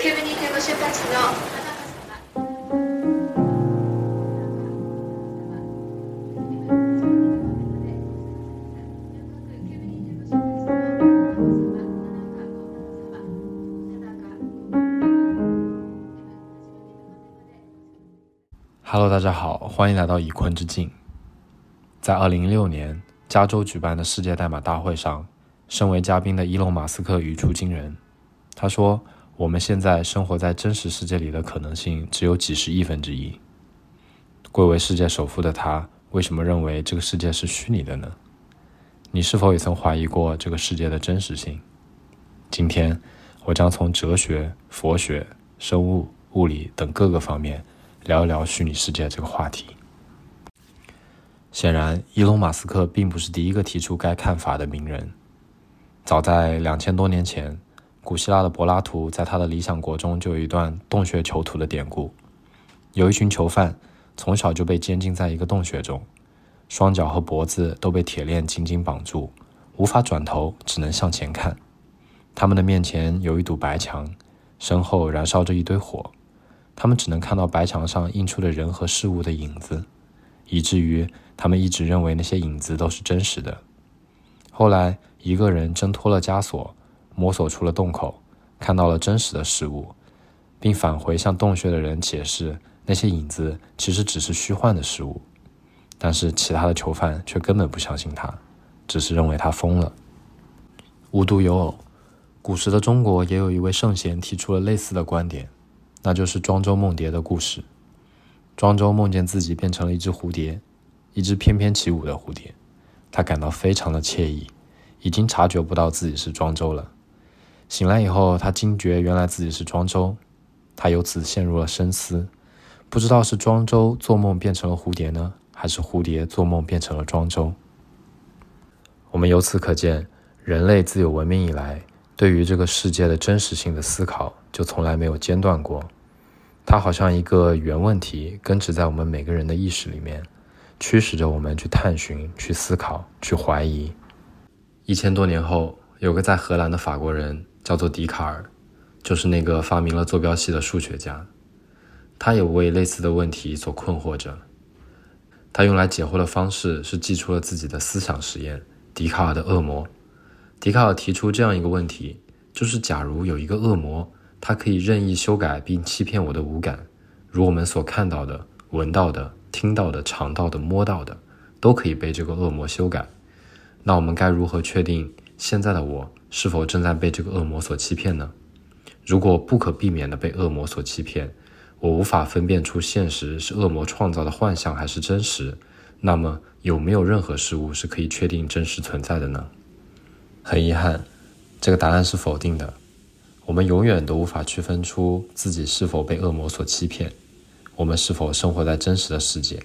煙店ご出発の花笠様哈喽，大家好，欢迎来到以坤之境。在二零一六年加州举办的世界代码大会上，身为嘉宾的伊隆·马斯克语出惊人。他说：“我们现在生活在真实世界里的可能性只有几十亿分之一。”贵为世界首富的他，为什么认为这个世界是虚拟的呢？你是否也曾怀疑过这个世界的真实性？今天，我将从哲学、佛学、生物、物理等各个方面聊一聊虚拟世界这个话题。显然，伊隆·马斯克并不是第一个提出该看法的名人。早在两千多年前，古希腊的柏拉图在他的《理想国》中就有一段洞穴囚徒的典故：有一群囚犯从小就被监禁在一个洞穴中，双脚和脖子都被铁链紧紧绑住，无法转头，只能向前看。他们的面前有一堵白墙，身后燃烧着一堆火，他们只能看到白墙上印出的人和事物的影子，以至于他们一直认为那些影子都是真实的。后来，一个人挣脱了枷锁，摸索出了洞口，看到了真实的事物，并返回向洞穴的人解释那些影子其实只是虚幻的事物。但是其他的囚犯却根本不相信他，只是认为他疯了。无独有偶，古时的中国也有一位圣贤提出了类似的观点，那就是庄周梦蝶的故事。庄周梦见自己变成了一只蝴蝶，一只翩翩起舞的蝴蝶，他感到非常的惬意，已经察觉不到自己是庄周了。醒来以后，他惊觉原来自己是庄周，他由此陷入了深思，不知道是庄周做梦变成了蝴蝶呢，还是蝴蝶做梦变成了庄周。我们由此可见，人类自有文明以来，对于这个世界的真实性的思考就从来没有间断过。它好像一个原问题，根植在我们每个人的意识里面，驱使着我们去探寻、去思考、去怀疑。一千多年后，有个在荷兰的法国人叫做笛卡尔，就是那个发明了坐标系的数学家。他也为类似的问题所困惑着。他用来解惑的方式是寄出了自己的思想实验——笛卡尔的恶魔。笛卡尔提出这样一个问题，就是假如有一个恶魔，他可以任意修改并欺骗我的五感，如我们所看到的、闻到的、听到的、尝到的、摸到的，都可以被这个恶魔修改。那我们该如何确定现在的我是否正在被这个恶魔所欺骗呢？如果不可避免地被恶魔所欺骗，我无法分辨出现实是恶魔创造的幻象还是真实，那么有没有任何事物是可以确定真实存在的呢？很遗憾，这个答案是否定的。我们永远都无法区分出自己是否被恶魔所欺骗，我们是否生活在真实的世界。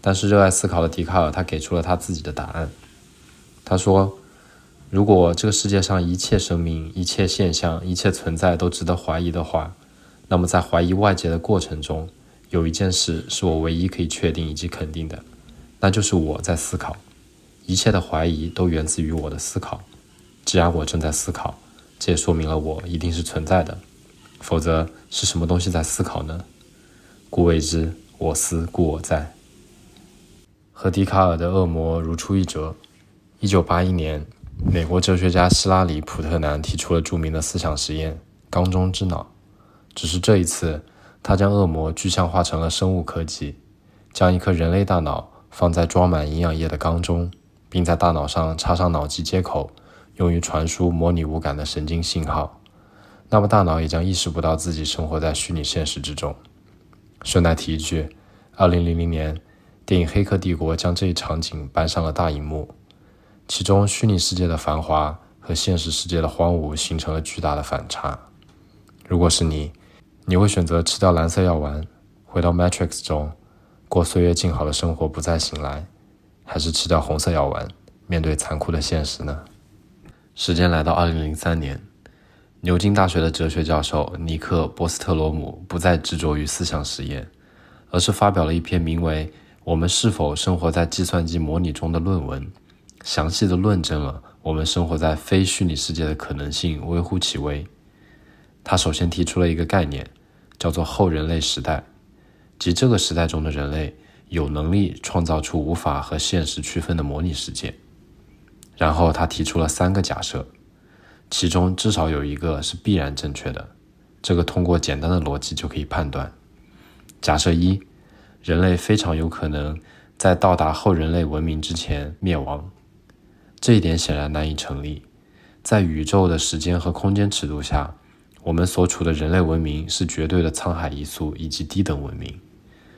但是热爱思考的笛卡尔，他给出了他自己的答案。他说：“如果这个世界上一切生命、一切现象、一切存在都值得怀疑的话，那么在怀疑外界的过程中，有一件事是我唯一可以确定以及肯定的，那就是我在思考。一切的怀疑都源自于我的思考。既然我正在思考，这也说明了我一定是存在的。否则是什么东西在思考呢？故谓之我思故我在。”和笛卡尔的恶魔如出一辙。一九八一年，美国哲学家希拉里·普特南提出了著名的思想实验“缸中之脑”。只是这一次，他将恶魔具象化成了生物科技，将一颗人类大脑放在装满营养液的缸中，并在大脑上插上脑机接口，用于传输模拟无感的神经信号。那么，大脑也将意识不到自己生活在虚拟现实之中。顺带提一句，二零零零年。电影《黑客帝国》将这一场景搬上了大荧幕，其中虚拟世界的繁华和现实世界的荒芜形成了巨大的反差。如果是你，你会选择吃掉蓝色药丸，回到 Matrix 中过岁月静好的生活，不再醒来，还是吃掉红色药丸，面对残酷的现实呢？时间来到二零零三年，牛津大学的哲学教授尼克·波斯特罗姆不再执着于思想实验，而是发表了一篇名为我们是否生活在计算机模拟中的论文，详细的论证了我们生活在非虚拟世界的可能性微乎其微。他首先提出了一个概念，叫做后人类时代，即这个时代中的人类有能力创造出无法和现实区分的模拟世界。然后他提出了三个假设，其中至少有一个是必然正确的，这个通过简单的逻辑就可以判断。假设一，人类非常有可能在到达后人类文明之前灭亡，这一点显然难以成立。在宇宙的时间和空间尺度下，我们所处的人类文明是绝对的沧海一粟以及低等文明。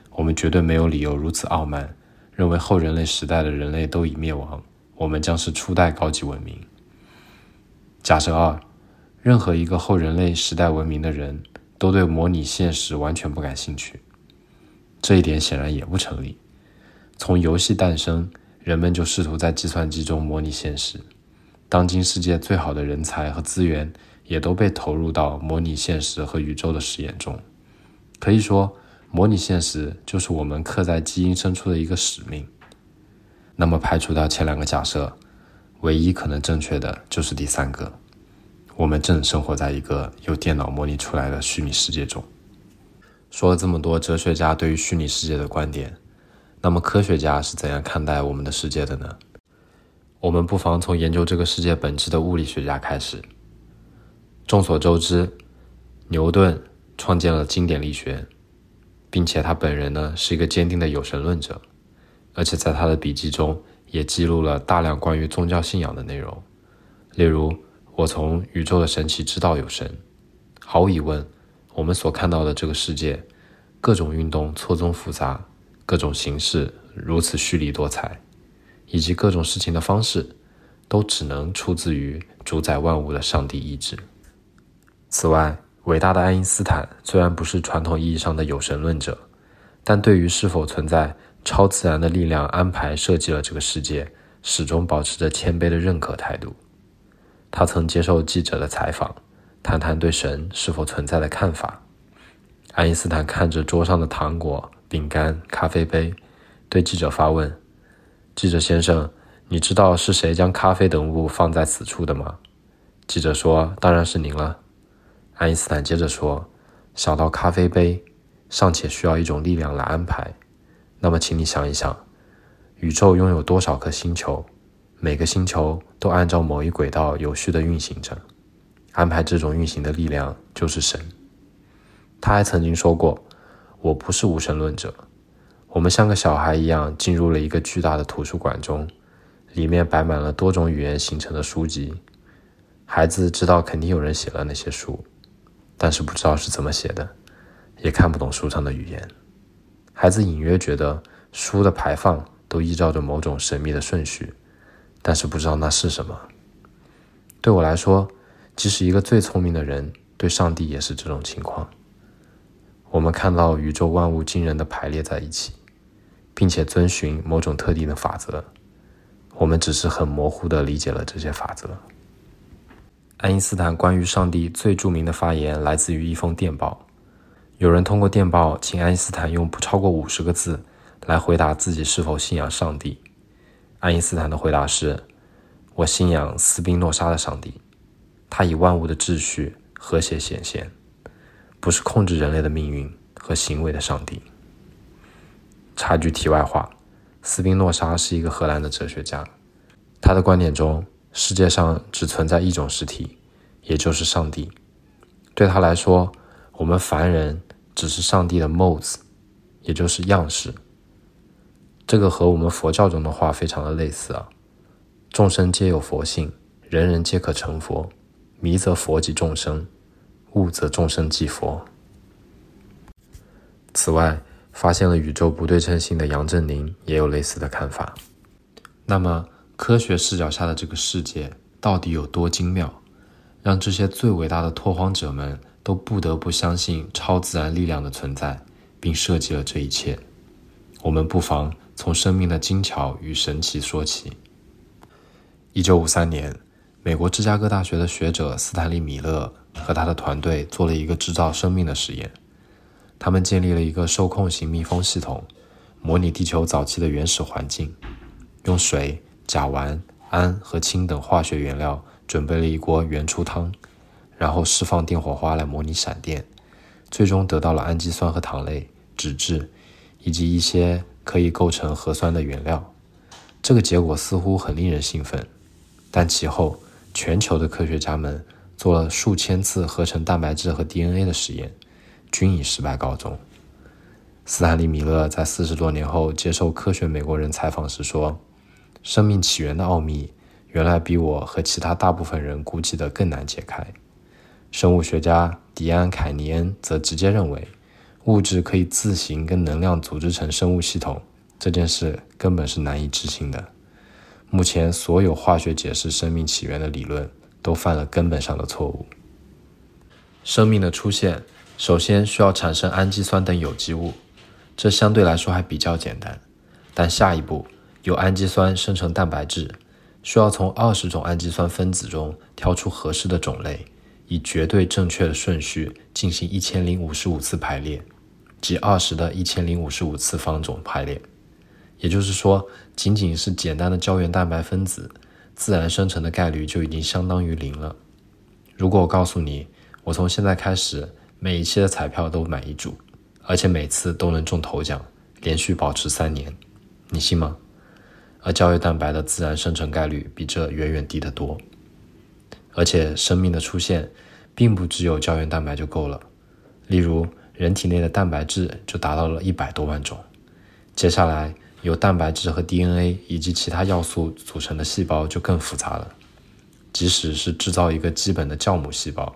我们绝对没有理由如此傲慢，认为后人类时代的人类都已灭亡，我们将是初代高级文明。假设二，任何一个后人类时代文明的人都对模拟现实完全不感兴趣，这一点显然也不成立。从游戏诞生，人们就试图在计算机中模拟现实。当今世界最好的人才和资源也都被投入到模拟现实和宇宙的实验中。可以说，模拟现实就是我们刻在基因深处的一个使命。那么，排除掉前两个假设，唯一可能正确的就是第三个：我们正生活在一个由电脑模拟出来的虚拟世界中。说了这么多哲学家对于虚拟世界的观点，那么科学家是怎样看待我们的世界的呢？我们不妨从研究这个世界本质的物理学家开始。众所周知，牛顿创建了经典力学，并且他本人呢是一个坚定的有神论者，而且在他的笔记中也记录了大量关于宗教信仰的内容。例如，我从宇宙的神奇知道有神。毫无疑问，我们所看到的这个世界，各种运动错综复杂，各种形式如此绚丽多彩。以及各种事情的方式，都只能出自于主宰万物的上帝意志。此外，伟大的爱因斯坦虽然不是传统意义上的有神论者，但对于是否存在超自然的力量安排设计了这个世界，始终保持着谦卑的认可态度。他曾接受记者的采访，谈谈对神是否存在的看法。爱因斯坦看着桌上的糖果、饼干、咖啡杯，对记者发问。记者先生，你知道是谁将咖啡等物放在此处的吗？记者说：“当然是您了。”爱因斯坦接着说：“小到咖啡杯，尚且需要一种力量来安排。那么，请你想一想，宇宙拥有多少颗星球？每个星球都按照某一轨道有序地运行着，安排这种运行的力量就是神。”他还曾经说过：“我不是无神论者。”我们像个小孩一样进入了一个巨大的图书馆中，里面摆满了多种语言形成的书籍。孩子知道肯定有人写了那些书，但是不知道是怎么写的，也看不懂书上的语言。孩子隐约觉得书的排放都依照着某种神秘的顺序，但是不知道那是什么。对我来说，即使一个最聪明的人，对上帝也是这种情况。我们看到宇宙万物惊人的排列在一起。并且遵循某种特定的法则，我们只是很模糊地理解了这些法则。爱因斯坦关于上帝最著名的发言来自于一封电报，有人通过电报请爱因斯坦用不超过五十个字来回答自己是否信仰上帝。爱因斯坦的回答是：“我信仰斯宾诺莎的上帝，他以万物的秩序和谐显现，不是控制人类的命运和行为的上帝。”插句题外话，斯宾诺莎是一个荷兰的哲学家。他的观点中，世界上只存在一种实体，也就是上帝。对他来说，我们凡人只是上帝的 modes，也就是样式。这个和我们佛教中的话非常的类似啊。众生皆有佛性，人人皆可成佛。迷则佛即众生，悟则众生即佛。此外，发现了宇宙不对称性的杨振宁也有类似的看法。那么，科学视角下的这个世界到底有多精妙，让这些最伟大的拓荒者们都不得不相信超自然力量的存在，并设计了这一切？我们不妨从生命的精巧与神奇说起。一九五三年，美国芝加哥大学的学者斯坦利·米勒和他的团队做了一个制造生命的实验。他们建立了一个受控型密封系统，模拟地球早期的原始环境，用水、甲烷、氨和氢等化学原料准备了一锅原初汤，然后释放电火花来模拟闪电，最终得到了氨基酸和糖类、脂质，以及一些可以构成核酸的原料。这个结果似乎很令人兴奋，但其后全球的科学家们做了数千次合成蛋白质和 DNA 的实验，均以失败告终。斯坦利·米勒在四十多年后接受《科学美国人》采访时说：“生命起源的奥秘，原来比我和其他大部分人估计的更难解开。”生物学家迪安·凯尼恩则直接认为，物质可以自行跟能量组织成生物系统，这件事根本是难以置信的。目前所有化学解释生命起源的理论都犯了根本上的错误。生命的出现首先需要产生氨基酸等有机物。这相对来说还比较简单，但下一步由氨基酸生成蛋白质，需要从二十种氨基酸分子中挑出合适的种类，以绝对正确的顺序进行一千零五十五次排列，即二十的一千零五十五次方种排列。也就是说，仅仅是简单的胶原蛋白分子，自然生成的概率就已经相当于零了。如果我告诉你，我从现在开始每一期的彩票都买一注。而且每次都能中头奖，连续保持三年，你信吗？而胶原蛋白的自然生成概率比这远远低得多。而且生命的出现，并不只有胶原蛋白就够了。例如，人体内的蛋白质就达到了一百多万种。接下来，由蛋白质和 DNA 以及其他要素组成的细胞就更复杂了。即使是制造一个基本的酵母细胞，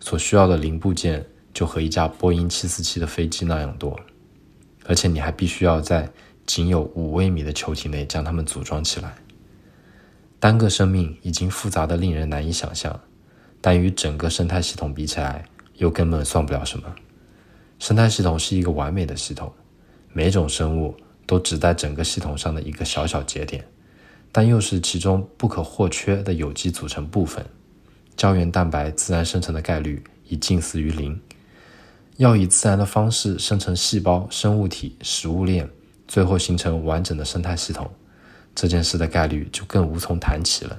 所需要的零部件。就和一架波音747的飞机那样多，而且你还必须要在仅有五微米的球体内将它们组装起来。单个生命已经复杂的令人难以想象，但与整个生态系统比起来，又根本算不了什么。生态系统是一个完美的系统，每种生物都只在整个系统上的一个小小节点，但又是其中不可或缺的有机组成部分。胶原蛋白自然生成的概率已近似于零。要以自然的方式生成细胞、生物体、食物链，最后形成完整的生态系统，这件事的概率就更无从谈起了。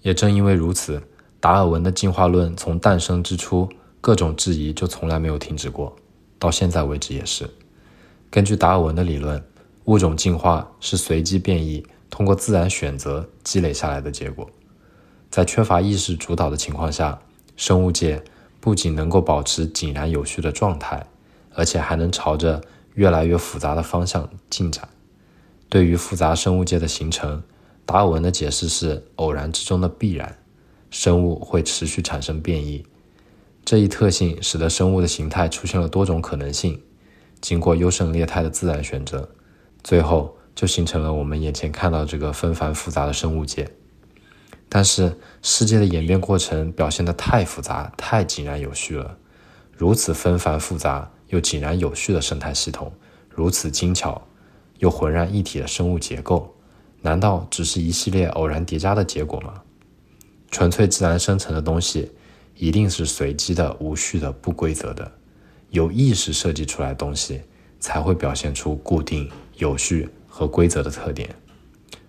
也正因为如此，达尔文的进化论从诞生之初，各种质疑就从来没有停止过，到现在为止也是。根据达尔文的理论，物种进化是随机变异，通过自然选择积累下来的结果。在缺乏意识主导的情况下，生物界。不仅能够保持井然有序的状态，而且还能朝着越来越复杂的方向进展。对于复杂生物界的形成，达尔文的解释是偶然之中的必然。生物会持续产生变异，这一特性使得生物的形态出现了多种可能性。经过优胜劣汰的自然选择，最后就形成了我们眼前看到这个纷繁复杂的生物界。但是世界的演变过程表现得太复杂、太井然有序了。如此纷繁复杂又井然有序的生态系统，如此精巧又浑然一体的生物结构，难道只是一系列偶然叠加的结果吗？纯粹自然生成的东西，一定是随机的、无序的、不规则的。有意识设计出来东西，才会表现出固定、有序和规则的特点。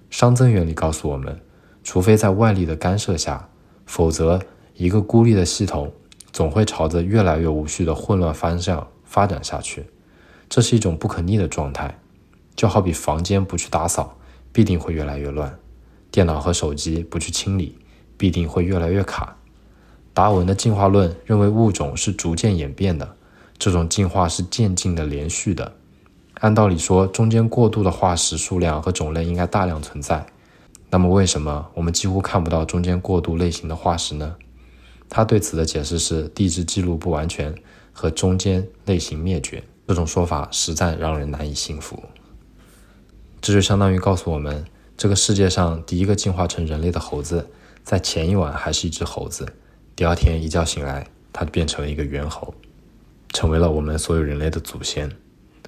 熵增原理告诉我们。除非在外力的干涉下，否则一个孤立的系统总会朝着越来越无序的混乱方向发展下去。这是一种不可逆的状态，就好比房间不去打扫，必定会越来越乱；电脑和手机不去清理，必定会越来越卡。达尔文的进化论认为物种是逐渐演变的，这种进化是渐进的、连续的。按道理说，中间过渡的化石数量和种类应该大量存在。那么，为什么我们几乎看不到中间过渡类型的化石呢？他对此的解释是地质记录不完全和中间类型灭绝。这种说法实在让人难以信服。这就相当于告诉我们，这个世界上第一个进化成人类的猴子，在前一晚还是一只猴子，第二天一觉醒来，它变成了一个猿猴，成为了我们所有人类的祖先。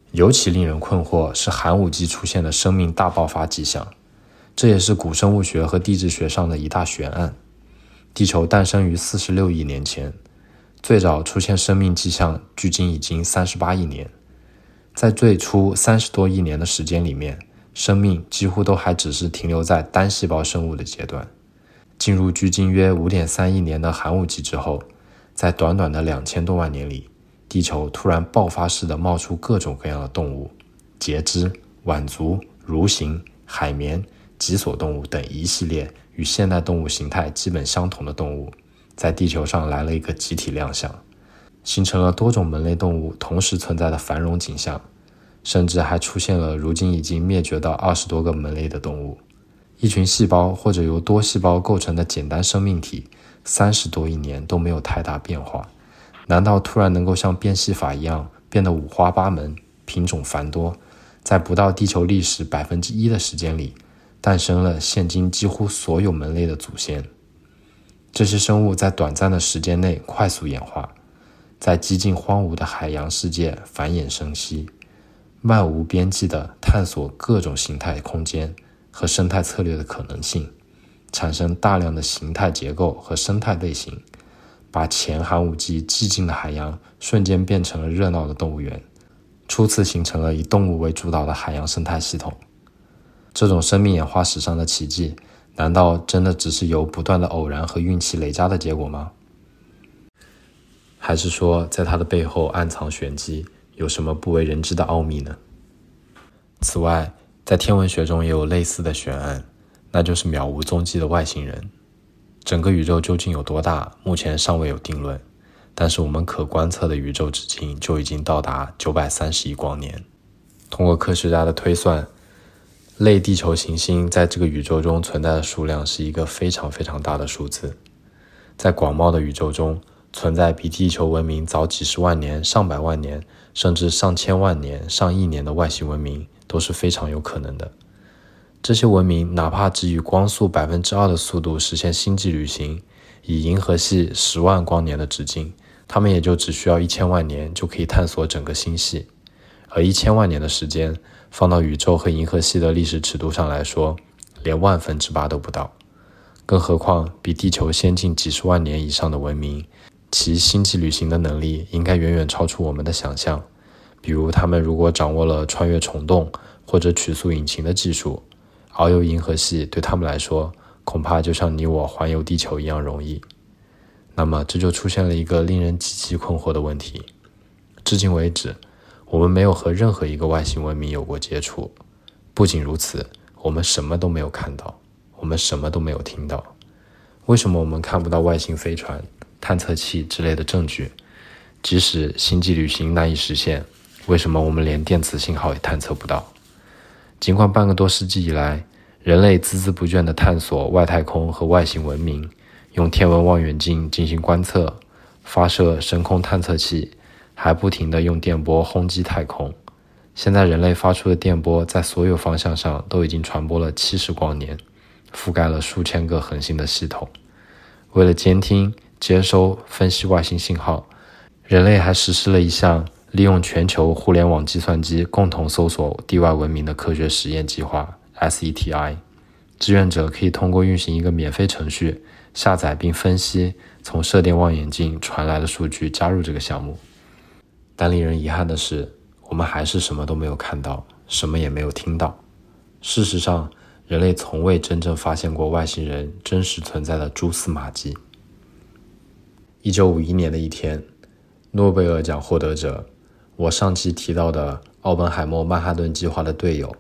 尤其令人困惑是寒武纪出现的生命大爆发迹象。这也是古生物学和地质学上的一大悬案。地球诞生于四十六亿年前，最早出现生命迹象距今已经三十八亿年。在最初三十多亿年的时间里面，生命几乎都还只是停留在单细胞生物的阶段。进入距今约五点三亿年的寒武纪之后，在短短的两千多万年里，地球突然爆发式的冒出各种各样的动物，节肢、腕足、蠕形、海绵、脊索动物等一系列与现代动物形态基本相同的动物，在地球上来了一个集体亮相，形成了多种门类动物同时存在的繁荣景象，甚至还出现了如今已经灭绝到二十多个门类的动物。一群细胞或者由多细胞构成的简单生命体，三十多亿年都没有太大变化，难道突然能够像变戏法一样变得五花八门、品种繁多，在不到地球历史百分之一的时间里，诞生了现今几乎所有门类的祖先？这些生物在短暂的时间内快速演化，在几近荒芜的海洋世界繁衍生息，漫无边际地探索各种形态空间。和生态策略的可能性，产生大量的形态结构和生态类型，把前寒武纪寂静的海洋瞬间变成了热闹的动物园，初次形成了以动物为主导的海洋生态系统。这种生命演化史上的奇迹，难道真的只是由不断的偶然和运气累加的结果吗？还是说，在它的背后暗藏玄机，有什么不为人知的奥秘呢？此外，在天文学中也有类似的悬案，那就是渺无踪迹的外星人。整个宇宙究竟有多大，目前尚未有定论。但是我们可观测的宇宙直径就已经到达九百三十亿光年。通过科学家的推算，类地球行星在这个宇宙中存在的数量是一个非常非常大的数字。在广袤的宇宙中，存在比地球文明早几十万年、上百万年，甚至上千万年、上亿年的外星文明。都是非常有可能的。这些文明哪怕只以光速百分之二的速度实现星际旅行，以银河系十万光年的直径，他们也就只需要一千万年就可以探索整个星系。而一千万年的时间放到宇宙和银河系的历史尺度上来说，连万分之八都不到。更何况比地球先进几十万年以上的文明，其星际旅行的能力应该远远超出我们的想象。比如，他们如果掌握了穿越虫洞或者曲速引擎的技术，遨游银河系对他们来说，恐怕就像你我环游地球一样容易。那么，这就出现了一个令人极其困惑的问题：至今为止，我们没有和任何一个外星文明有过接触。不仅如此，我们什么都没有看到，我们什么都没有听到。为什么我们看不到外星飞船、探测器之类的证据？即使星际旅行难以实现。为什么我们连电磁信号也探测不到？尽管半个多世纪以来，人类孜孜不倦地探索外太空和外星文明，用天文望远镜进行观测，发射深空探测器，还不停地用电波轰击太空。现在，人类发出的电波在所有方向上都已经传播了七十光年，覆盖了数千个恒星的系统。为了监听、接收、分析外星信号，人类还实施了一项。利用全球互联网计算机共同搜索地外文明的科学实验计划 （SETI），志愿者可以通过运行一个免费程序，下载并分析从射电望远镜传来的数据，加入这个项目。但令人遗憾的是，我们还是什么都没有看到，什么也没有听到。事实上，人类从未真正发现过外星人真实存在的蛛丝马迹。一九五一年的一天，诺贝尔奖获得者。我上期提到的奥本海默曼哈顿计划的队友，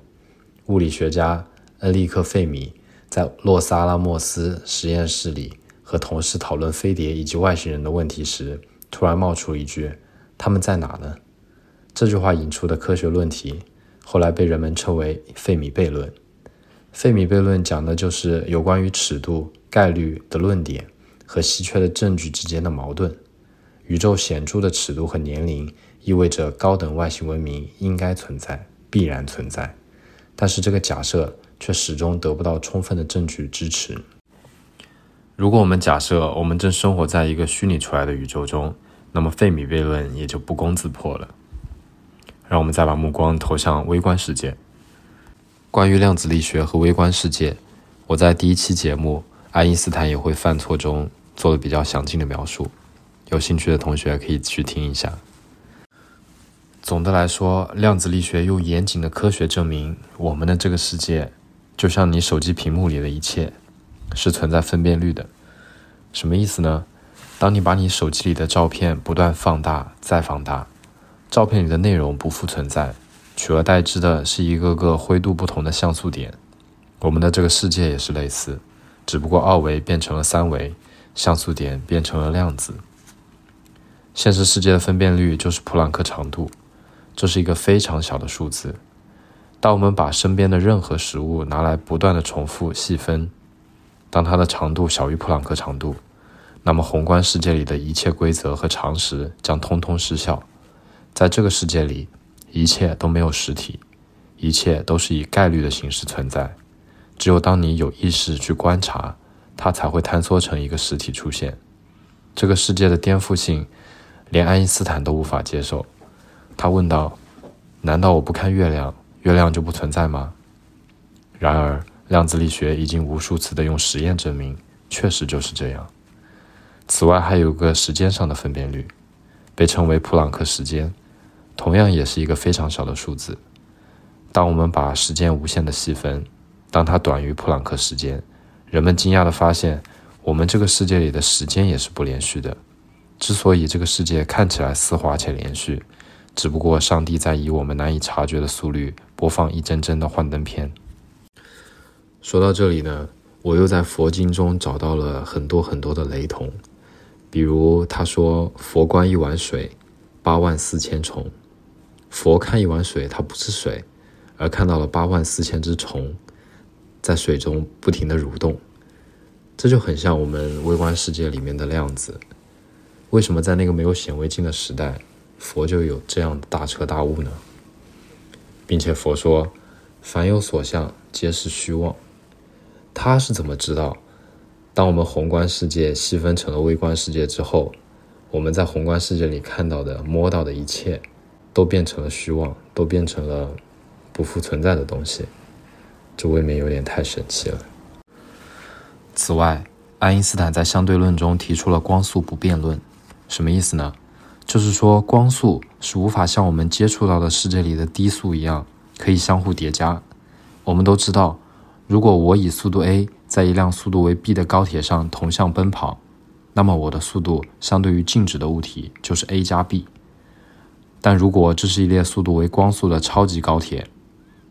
物理学家恩利克·费米，在洛斯阿拉莫斯实验室里和同事讨论飞碟以及外星人的问题时，突然冒出一句：“他们在哪呢？”这句话引出的科学论题，后来被人们称为费米悖论。费米悖论讲的就是有关于尺度、概率的论点和稀缺的证据之间的矛盾。宇宙显著的尺度和年龄。意味着高等外星文明应该存在，必然存在，但是这个假设却始终得不到充分的证据支持。如果我们假设我们正生活在一个虚拟出来的宇宙中，那么费米悖论也就不攻自破了。让我们再把目光投向微观世界。关于量子力学和微观世界，我在第一期节目《爱因斯坦也会犯错》中做了比较详尽的描述，有兴趣的同学可以去听一下。总的来说，量子力学用严谨的科学证明，我们的这个世界就像你手机屏幕里的一切，是存在分辨率的。什么意思呢？当你把你手机里的照片不断放大再放大，照片里的内容不复存在，取而代之的是一个个灰度不同的像素点。我们的这个世界也是类似，只不过二维变成了三维，像素点变成了量子。现实世界的分辨率就是普朗克长度，这是一个非常小的数字。当我们把身边的任何食物拿来不断的重复细分，当它的长度小于普朗克长度，那么宏观世界里的一切规则和常识将通通失效。在这个世界里，一切都没有实体，一切都是以概率的形式存在。只有当你有意识去观察，它才会坍缩成一个实体出现。这个世界的颠覆性，连爱因斯坦都无法接受。他问道：“难道我不看月亮，月亮就不存在吗？”然而。量子力学已经无数次的用实验证明，确实就是这样。此外，还有个时间上的分辨率，被称为普朗克时间，同样也是一个非常小的数字。当我们把时间无限的细分，当它短于普朗克时间，人们惊讶的发现，我们这个世界里的时间也是不连续的。之所以这个世界看起来丝滑且连续，只不过上帝在以我们难以察觉的速率播放一帧帧的幻灯片。说到这里呢，我又在佛经中找到了很多很多的雷同，比如他说佛观一碗水，八万四千虫。佛看一碗水，它不是水，而看到了八万四千只虫在水中不停的蠕动，这就很像我们微观世界里面的量子。为什么在那个没有显微镜的时代，佛就有这样的大彻大悟呢？并且佛说，凡有所相，皆是虚妄。他是怎么知道？当我们宏观世界细分成了微观世界之后，我们在宏观世界里看到的、摸到的一切，都变成了虚妄，都变成了不复存在的东西。这未免有点太神奇了。此外，爱因斯坦在相对论中提出了光速不变论，什么意思呢？就是说光速是无法像我们接触到的世界里的低速一样可以相互叠加。我们都知道。如果我以速度 a 在一辆速度为 b 的高铁上同向奔跑，那么我的速度相对于静止的物体就是 a 加 b。但如果这是一列速度为光速的超级高铁，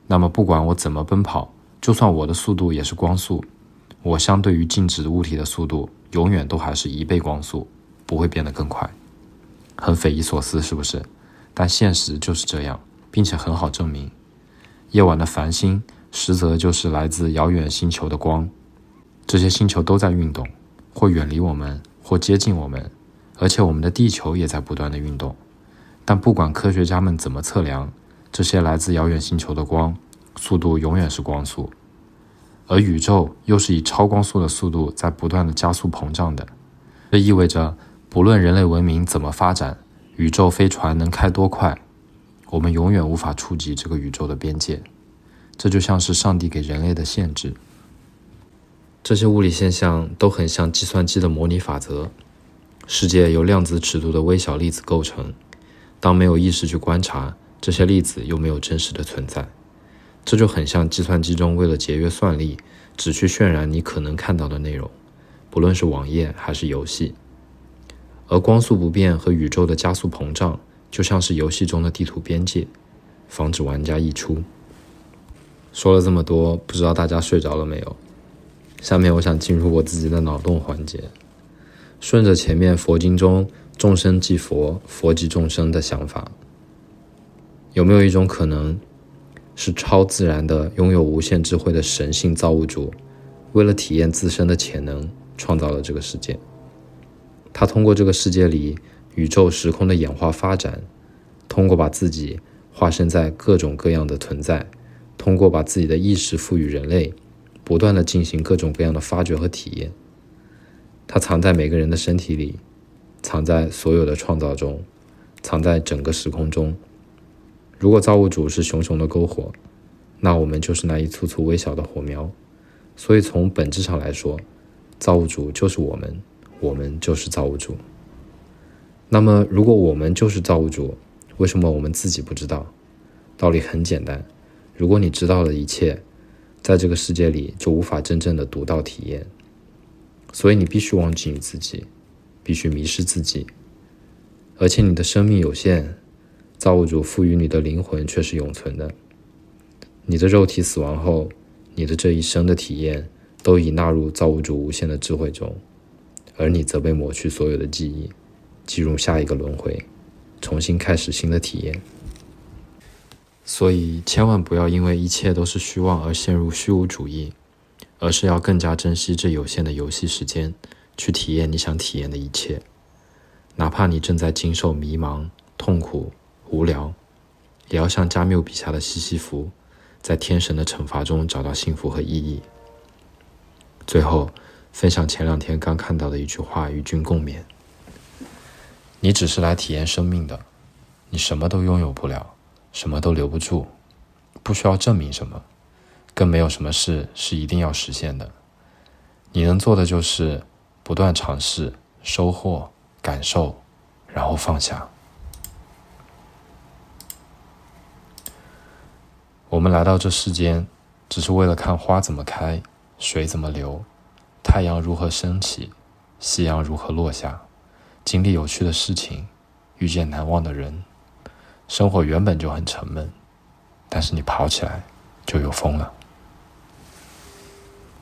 那么不管我怎么奔跑，就算我的速度也是光速，我相对于静止物体的速度永远都还是一倍光速，不会变得更快。很匪夷所思，是不是？但现实就是这样，并且很好证明。夜晚的繁星。实则就是来自遥远星球的光，这些星球都在运动，或远离我们，或接近我们，而且我们的地球也在不断的运动。但不管科学家们怎么测量，这些来自遥远星球的光速度永远是光速，而宇宙又是以超光速的速度在不断的加速膨胀的。这意味着，不论人类文明怎么发展，宇宙飞船能开多快，我们永远无法触及这个宇宙的边界。这就像是上帝给人类的限制。这些物理现象都很像计算机的模拟法则。世界由量子尺度的微小粒子构成，当没有意识去观察，这些粒子又没有真实的存在。这就很像计算机中为了节约算力，只去渲染你可能看到的内容，不论是网页还是游戏。而光速不变和宇宙的加速膨胀，就像是游戏中的地图边界，防止玩家溢出。说了这么多，不知道大家睡着了没有？下面我想进入我自己的脑洞环节，顺着前面佛经中“众生即佛，佛即众生”的想法，有没有一种可能，是超自然的、拥有无限智慧的神性造物主，为了体验自身的潜能，创造了这个世界？他通过这个世界里宇宙时空的演化发展，通过把自己化身在各种各样的存在。通过把自己的意识赋予人类，不断的进行各种各样的发掘和体验。它藏在每个人的身体里，藏在所有的创造中，藏在整个时空中。如果造物主是熊熊的篝火，那我们就是那一簇簇微小的火苗。所以从本质上来说，造物主就是我们，我们就是造物主。那么，如果我们就是造物主，为什么我们自己不知道？道理很简单。如果你知道了一切，在这个世界里就无法真正的独到体验，所以你必须忘记你自己，必须迷失自己。而且你的生命有限，造物主赋予你的灵魂却是永存的。你的肉体死亡后，你的这一生的体验都已纳入造物主无限的智慧中，而你则被抹去所有的记忆，进入下一个轮回，重新开始新的体验。所以，千万不要因为一切都是虚妄而陷入虚无主义，而是要更加珍惜这有限的游戏时间，去体验你想体验的一切。哪怕你正在经受迷茫、痛苦、无聊，也要像加缪笔下的西西弗，在天神的惩罚中找到幸福和意义。最后，分享前两天刚看到的一句话，与君共勉：你只是来体验生命的，你什么都拥有不了，什么都留不住，不需要证明什么，更没有什么事是一定要实现的。你能做的就是不断尝试，收获。感受，然后放下。我们来到这世间，只是为了看花怎么开，水怎么流，太阳如何升起，夕阳如何落下，经历有趣的事情，遇见难忘的人。生活原本就很沉闷，但是你跑起来就有风了。